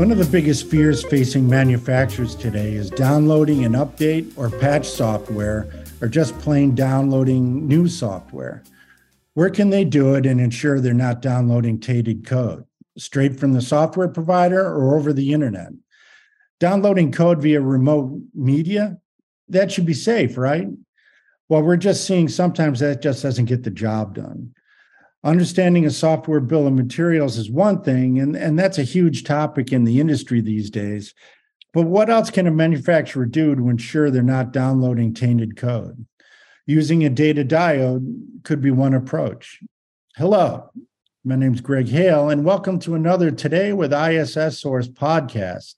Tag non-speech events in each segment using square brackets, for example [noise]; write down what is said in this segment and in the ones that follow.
One of the biggest fears facing manufacturers today is downloading an update or patch software or just plain downloading new software. Where can they do it and ensure they're not downloading tainted code? Straight from the software provider or over the internet? Downloading code via remote media? That should be safe, right? Well, we're just seeing sometimes that just doesn't get the job done. Understanding a software bill of materials is one thing, and, and that's a huge topic in the industry these days. But what else can a manufacturer do to ensure they're not downloading tainted code? Using a data diode could be one approach. Hello, my name is Greg Hale, and welcome to another Today with ISS Source podcast.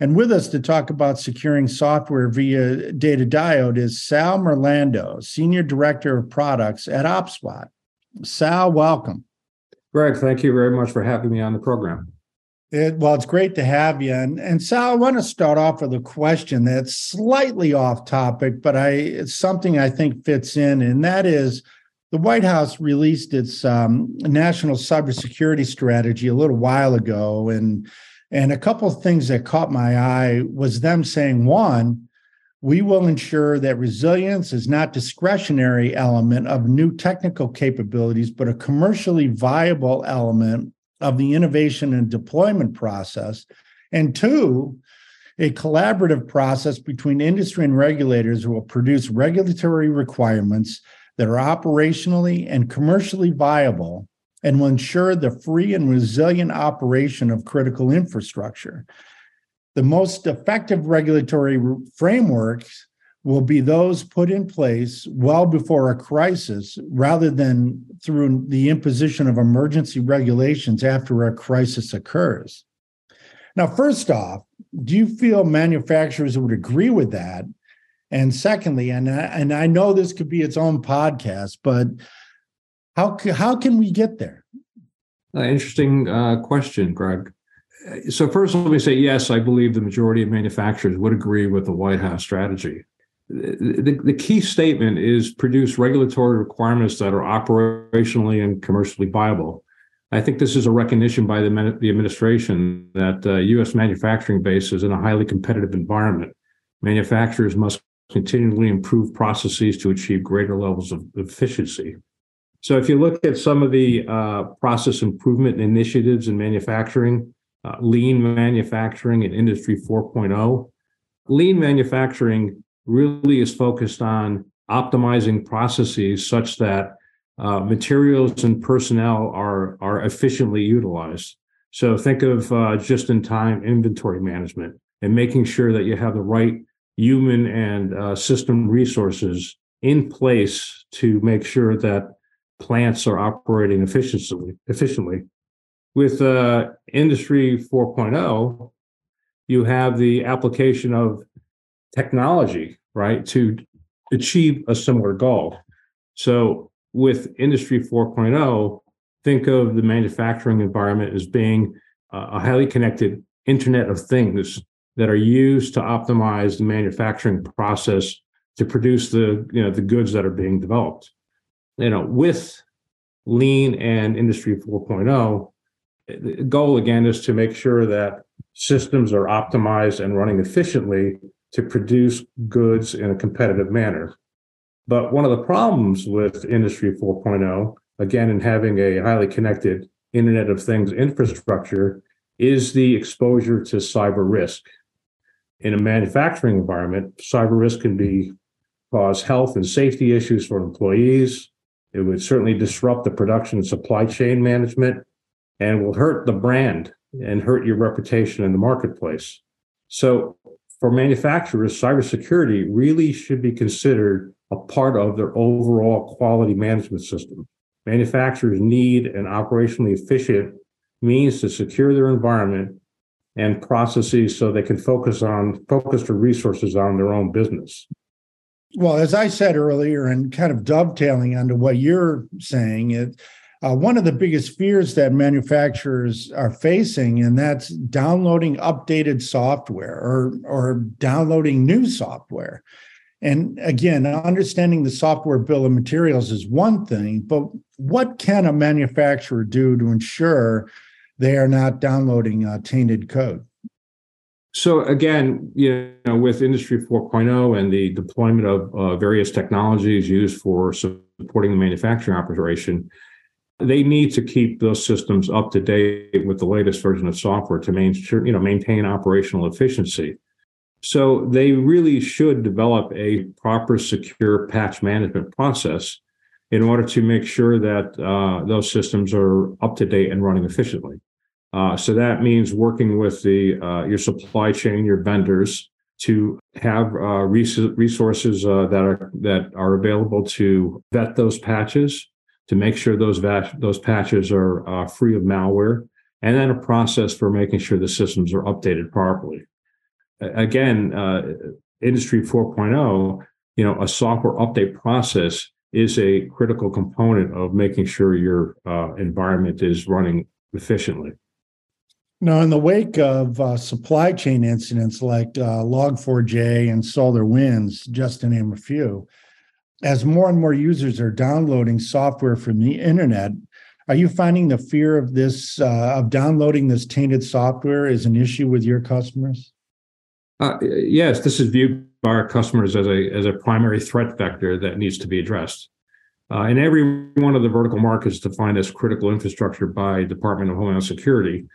And with us to talk about securing software via data diode is Sal Merlando, Senior Director of Products at OPSWAT. Sal, welcome. Greg, thank you very much for having me on the program. It, well, it's great to have you. And, and Sal, I want to start off with a question that's slightly off topic, but I it's something I think fits in, and that is the White House released its um, national cybersecurity strategy a little while ago, and and a couple of things that caught my eye was them saying one, we will ensure that resilience is not discretionary element of new technical capabilities, but a commercially viable element of the innovation and deployment process. And two, a collaborative process between industry and regulators will produce regulatory requirements that are operationally and commercially viable and will ensure the free and resilient operation of critical infrastructure. The most effective regulatory frameworks will be those put in place well before a crisis rather than through the imposition of emergency regulations after a crisis occurs. Now, first off, do you feel manufacturers would agree with that? And secondly, and I, and I know this could be its own podcast, but how how can we get there? Uh, interesting uh, question, Greg. So first, let me say yes. I believe the majority of manufacturers would agree with the White House strategy the, the key statement is produce regulatory requirements that are operationally and commercially viable. I think this is a recognition by the, the administration that uh, U.S. manufacturing base is in a highly competitive environment. Manufacturers must continually improve processes to achieve greater levels of efficiency. So, if you look at some of the uh, process improvement initiatives in manufacturing, uh, lean manufacturing and Industry 4.0, lean manufacturing really is focused on optimizing processes such that uh, materials and personnel are are efficiently utilized. So think of uh, just-in-time inventory management and making sure that you have the right human and uh, system resources in place to make sure that plants are operating efficiently. Efficiently, with uh, Industry 4.0, you have the application of technology, right, to achieve a similar goal. So with Industry 4.0, think of the manufacturing environment as being a highly connected Internet of Things that are used to optimize the manufacturing process to produce the you know the goods that are being developed. You know, with Lean and Industry 4.0, the goal again is to make sure that systems are optimized and running efficiently to produce goods in a competitive manner. But one of the problems with Industry 4.0, again, in having a highly connected Internet of Things infrastructure, is the exposure to cyber risk. In a manufacturing environment, cyber risk can be cause health and safety issues for employees. It would certainly disrupt the production and supply chain management and will hurt the brand and hurt your reputation in the marketplace. So for manufacturers, cybersecurity really should be considered a part of their overall quality management system. Manufacturers need an operationally efficient means to secure their environment and processes so they can focus on focus their resources on their own business. Well, as I said earlier, and kind of dovetailing onto what you're saying, it uh, one of the biggest fears that manufacturers are facing, and that's downloading updated software or or downloading new software. And again, understanding the software bill of materials is one thing, but what can a manufacturer do to ensure they are not downloading uh, tainted code? So again, you know, with Industry 4.0 and the deployment of uh, various technologies used for supporting the manufacturing operation, they need to keep those systems up to date with the latest version of software to maintain, you know, maintain operational efficiency. So they really should develop a proper secure patch management process in order to make sure that uh, those systems are up to date and running efficiently. Uh, so that means working with the uh, your supply chain, your vendors, to have uh, resources uh, that are that are available to vet those patches, to make sure those vat- those patches are uh, free of malware, and then a process for making sure the systems are updated properly. Again, uh, Industry 4.0, you know, a software update process is a critical component of making sure your environment is running efficiently. Now, in the wake of uh, supply chain incidents like uh, Log4j and SolarWinds, just to name a few, as more and more users are downloading software from the internet, are you finding the fear of this uh, of downloading this tainted software is an issue with your customers? Uh, yes, this is viewed by our customers as a as a primary threat vector that needs to be addressed. Uh, in every one of the vertical markets defined as critical infrastructure by Department of Homeland Security,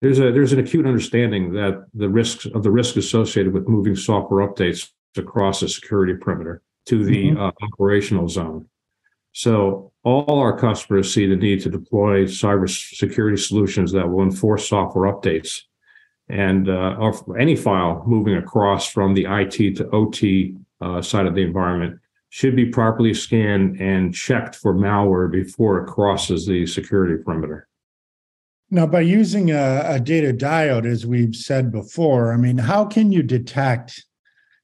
there's a there's an acute understanding that the risks of the risk associated with moving software updates across a security perimeter to the mm-hmm. uh, operational zone. So all our customers see the need to deploy cybersecurity solutions that will enforce software updates and uh, or any file moving across from the IT to OT uh, side of the environment should be properly scanned and checked for malware before it crosses the security perimeter. Now, by using a, a, data diode, as we've said before, I mean, how can you detect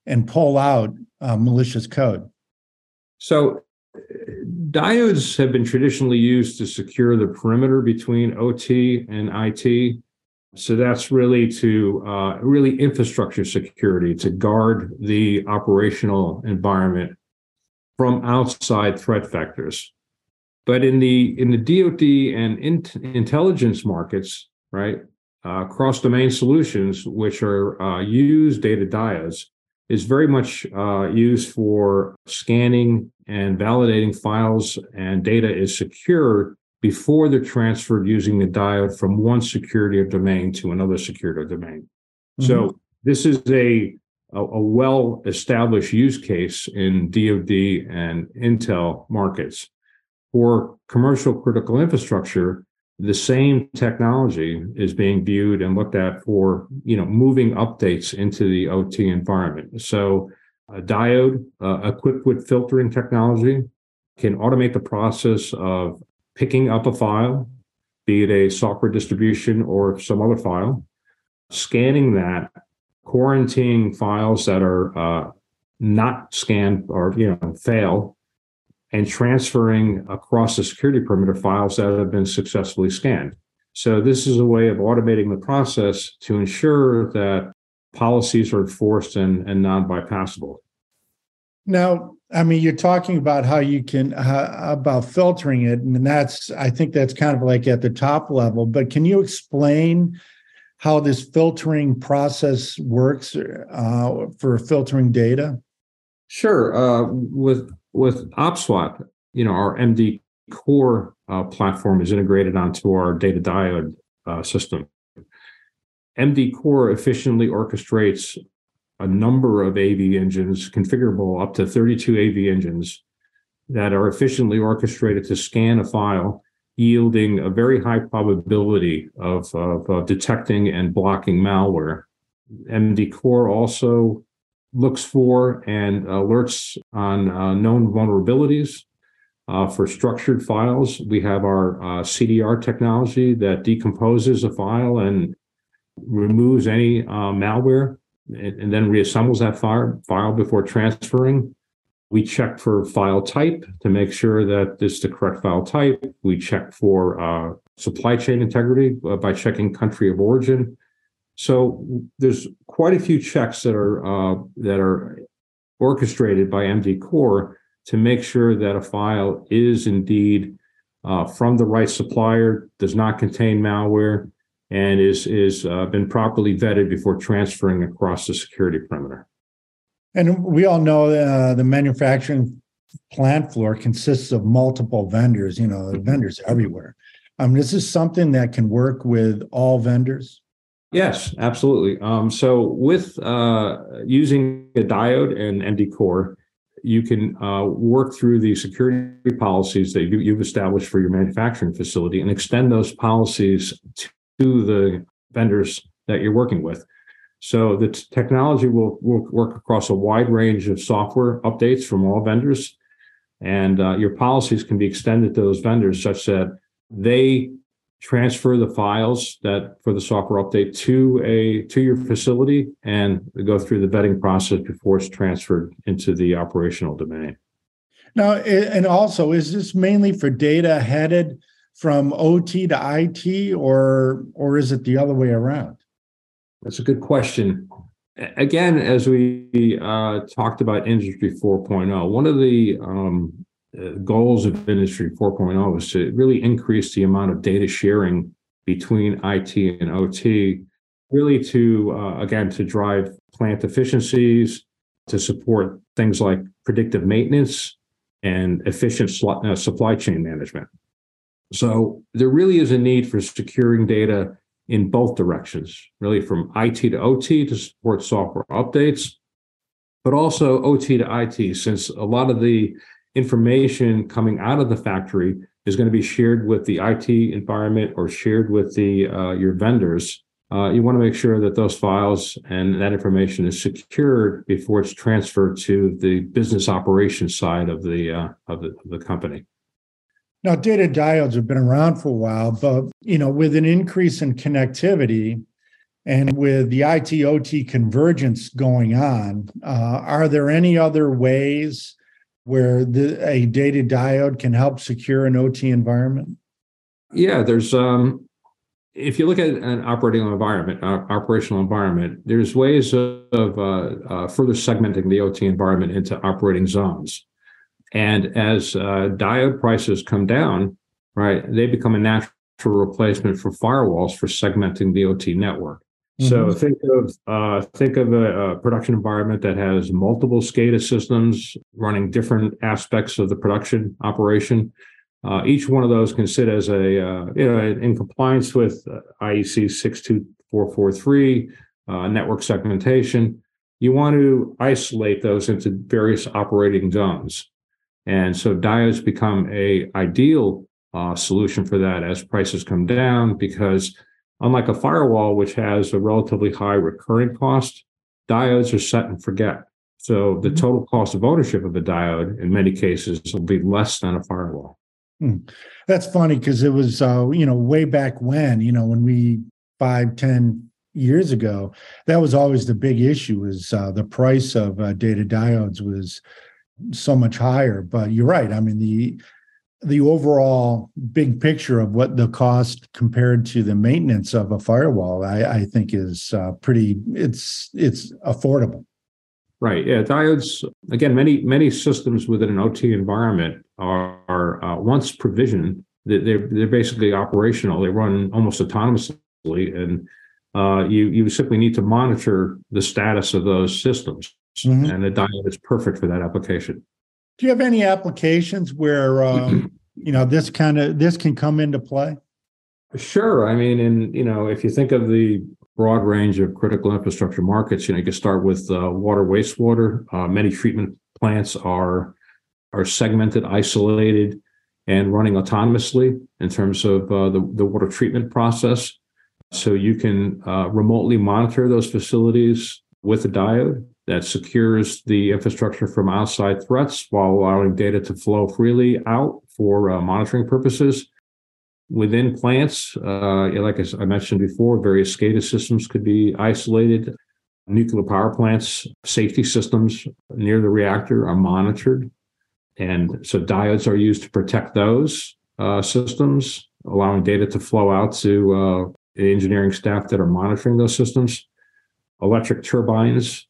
and pull out uh, malicious code? So, diodes have been traditionally used to secure the perimeter between OT and IT. So that's really to uh, really infrastructure security to guard the operational environment from outside threat vectors. But in the in the DoD and in, intelligence markets, right, uh, cross domain solutions, which are uh, use data diodes, is very much uh, used for scanning and validating files and data is secure before they're transferred using the diode from one security of domain to another security of domain. Mm-hmm. So this is a a, a well established use case in DoD and Intel markets for commercial critical infrastructure, the same technology is being viewed and looked at for you know moving updates into the OT environment. So a diode uh, equipped with filtering technology can automate the process of picking up a file, be it a software distribution or some other file, scanning that, quarantining files that are uh, not scanned or you know fail and transferring across the security perimeter files that have been successfully scanned. So this is a way of automating the process to ensure that policies are enforced and, and non-bypassable. Now, I mean, you're talking about how you can uh, about filtering it, and that's I think that's kind of like at the top level. But can you explain how this filtering process works uh, for filtering data? Sure. Uh, with with OPSWAT, you know, our MD core uh, platform is integrated onto our data diode uh, system. MD core efficiently orchestrates a number of AV engines, configurable up to 32 AV engines that are efficiently orchestrated to scan a file, yielding a very high probability of, of uh, detecting and blocking malware. MD core also looks for and alerts on uh, known vulnerabilities. Uh, for structured files, we have our uh, CDR technology that decomposes a file and removes any uh, malware and, and, then reassembles that file, file before transferring. We check for file type to make sure that it's the correct file type. We check for uh, supply chain integrity uh, by checking country of origin. So there's quite a few checks that are uh, that are orchestrated by MD Core to make sure that a file is indeed uh, from the right supplier, does not contain malware, and is is uh, been properly vetted before transferring across the security perimeter. And we all know uh, the manufacturing plant floor consists of multiple vendors. You know, vendors everywhere. Um, this is something that can work with all vendors. Yes, absolutely. Um, so with uh, using a diode and MD core, you can uh, work through the security policies that you, have established for your manufacturing facility and extend those policies to the vendors that you're working with. So the t- technology will, will work across a wide range of software updates from all vendors, and uh, your policies can be extended to those vendors such that they transfer the files that for the software update to a to your facility and go through the vetting process before it's transferred into the operational domain. Now, and also, is this mainly for data headed from OT to IT, or or is it the other way around? That's a good question. Again, as we uh, talked about Industry 4.0, one of the um, goals of Industry 4.0 is to really increase the amount of data sharing between IT and OT, really to, uh, again, to drive plant efficiencies, to support things like predictive maintenance and efficient sl- uh, supply chain management. So there really is a need for securing data in both directions, really from IT to OT to support software updates, but also OT to IT, since a lot of the information coming out of the factory is going to be shared with the IT environment or shared with the uh, your vendors. Uh, you want to make sure that those files and that information is secured before it's transferred to the business operations side of the uh, of the, of the company. Now, data diodes have been around for a while, but you know, with an increase in connectivity and with the IT OT convergence going on, uh, are there any other ways where the, a data diode can help secure an OT environment? Yeah, there's um, if you look at an operating environment, uh, operational environment, there's ways of, of uh, uh, further segmenting the OT environment into operating zones. And as uh, diode prices come down, right, they become a natural replacement for firewalls for segmenting the OT network. Mm-hmm. So think of uh, think of a, a, production environment that has multiple SCADA systems running different aspects of the production operation. Uh, each one of those can sit as a uh, you know in compliance with uh, IEC six two four four three uh, network segmentation. You want to isolate those into various operating zones. And so diodes become a ideal uh, solution for that as prices come down because unlike a firewall, which has a relatively high recurring cost, diodes are set and forget. So the mm-hmm. total cost of ownership of a diode in many cases will be less than a firewall. Hmm. That's funny because it was, uh, you know, way back when, you know, when we five, ten years ago, that was always the big issue is uh, the price of uh, data diodes was so much higher. But you're right. I mean, the the overall big picture of what the cost compared to the maintenance of a firewall, I, I think is uh, pretty. It's it's affordable. Right. Yeah. Diodes. Again, many many systems within an OT environment are, are uh, once provisioned, they're they're basically operational. They run almost autonomously, and uh, you you simply need to monitor the status of those systems mm-hmm. and the diode is perfect for that application. Do you have any applications where um, [clears throat] you know this kind of this can come into play? Sure. I mean, and you know, if you think of the broad range of critical infrastructure markets, you know, you can start with uh, water, wastewater. Uh, many treatment plants are are segmented, isolated, and running autonomously in terms of uh, the the water treatment process. So you can uh, remotely monitor those facilities with a diode that secures the infrastructure from outside threats while allowing data to flow freely out for uh, monitoring purposes. Within plants, uh, like I mentioned before, various SCADA systems could be isolated. Nuclear power plants, safety systems near the reactor are monitored. And so diodes are used to protect those uh, systems, allowing data to flow out to uh, the engineering staff that are monitoring those systems. Electric turbines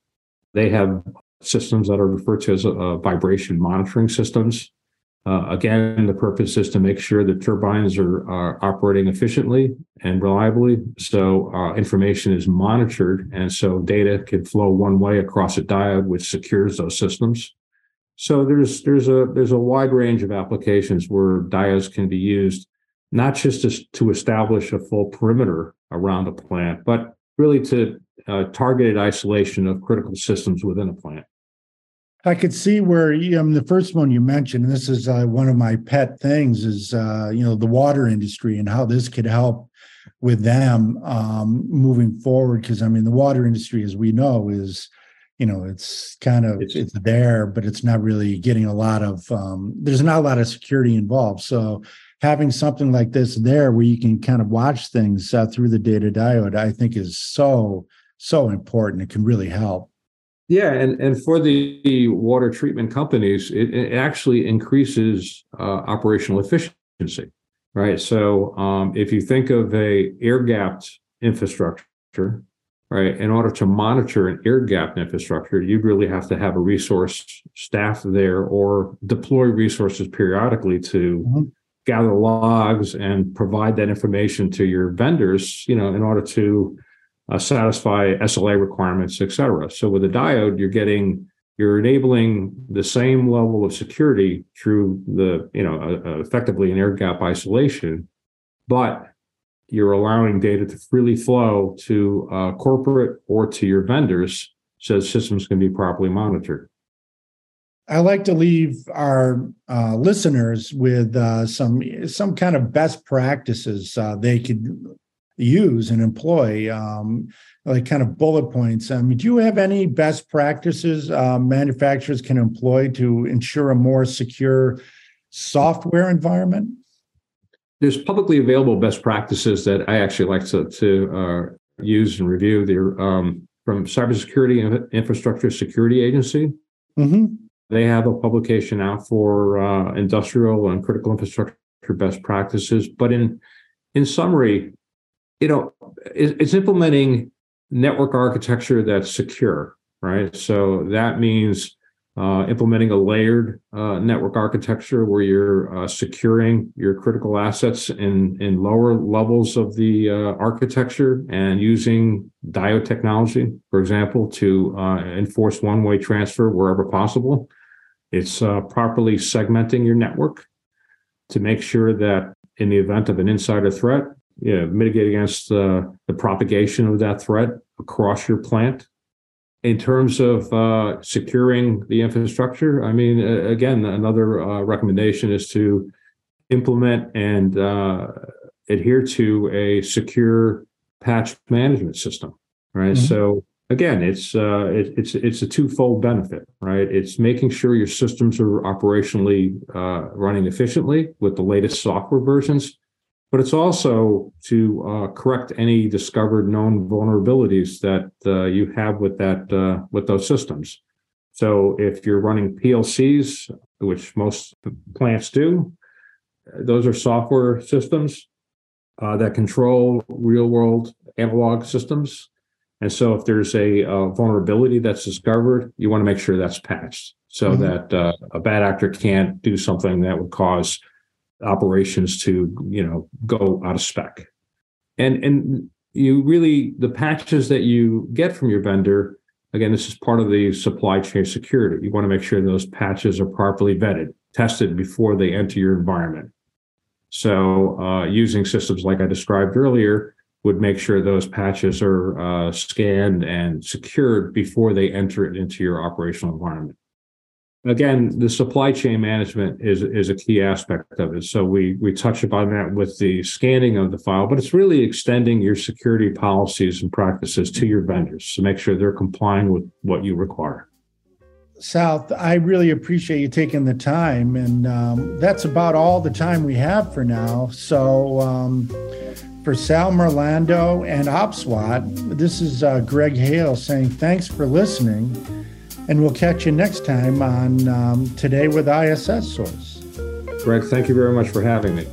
they have systems that are referred to as uh, vibration monitoring systems. Uh, again, the purpose is to make sure that turbines are, are operating efficiently and reliably. So uh, information is monitored, and so data can flow one way across a diode, which secures those systems. So there's there's a there's a wide range of applications where diodes can be used, not just to, to establish a full perimeter around a plant, but really to uh, targeted isolation of critical systems within a plant. I could see where um, the first one you mentioned, and this is uh, one of my pet things, is uh, you know the water industry and how this could help with them um, moving forward. Because I mean, the water industry, as we know, is you know it's kind of it's, it's there, but it's not really getting a lot of. Um, there's not a lot of security involved. So having something like this there, where you can kind of watch things uh, through the data diode, I think is so so important. It can really help. Yeah, and, and for the water treatment companies, it, it actually increases uh, operational efficiency, right? So um, if you think of a air gapped infrastructure, right, in order to monitor an air gapped infrastructure, you really have to have a resource staff there or deploy resources periodically to mm-hmm. Gather logs and provide that information to your vendors, you know, in order to uh, satisfy SLA requirements, et cetera. So with a diode, you're getting you're enabling the same level of security through the you know uh, effectively an air gap isolation, but you're allowing data to freely flow to uh, corporate or to your vendors so systems can be properly monitored. I like to leave our uh, listeners with uh, some some kind of best practices uh, they could use and employ um, like kind of bullet points. I mean do you have any best practices uh, manufacturers can employ to ensure a more secure software environment? There's publicly available best practices that i actually like to, to uh, use and review. They're um, from cybersecurity infrastructure security agency mm-hmm. They have a publication out for uh, industrial and critical infrastructure best practices but in in summary you know, it's implementing network architecture that's secure, right? So that means uh, implementing a layered uh, network architecture where you're uh, securing your critical assets in, in lower levels of the uh, architecture and using diode technology, for example, to uh, enforce one way transfer wherever possible. It's uh, properly segmenting your network to make sure that in the event of an insider threat, you know, mitigate against uh, the propagation of that threat across your plant. In terms of uh, securing the infrastructure, I mean, again, another uh, recommendation is to implement and uh, adhere to a secure patch management system. Right. Mm-hmm. So again, it's uh, it, it's it's a twofold benefit, right? It's making sure your systems are operationally running efficiently with the latest software versions but it's also to uh, correct any discovered known vulnerabilities that uh, you have with that uh, with those systems. So if you're running PLCs, which most plants do, those are software systems uh, that control real world analog systems. And so if there's a, a, vulnerability that's discovered, you want to make sure that's patched so mm-hmm. that uh, a bad actor can't do something that would cause operations to you know go out of spec. And and you really the patches that you get from your vendor again this is part of the supply chain security. You want to make sure those patches are properly vetted tested before they enter your environment. So uh, using systems like i described earlier would make sure those patches are uh, scanned and secured before they enter it into your operational environment again, the supply chain management is is a key aspect of it. So we we touch upon that with the scanning of the file, but it's really extending your security policies and practices to your vendors to make sure they're complying with what you require. Sal, I really appreciate you taking the time, and um, that's about all the time we have for now. So. Um, for Sal Merlando and OpSWAT, this is uh, Greg Hale saying thanks for listening and we'll catch you next time on um, Today with ISS Source. Greg, thank you very much for having me.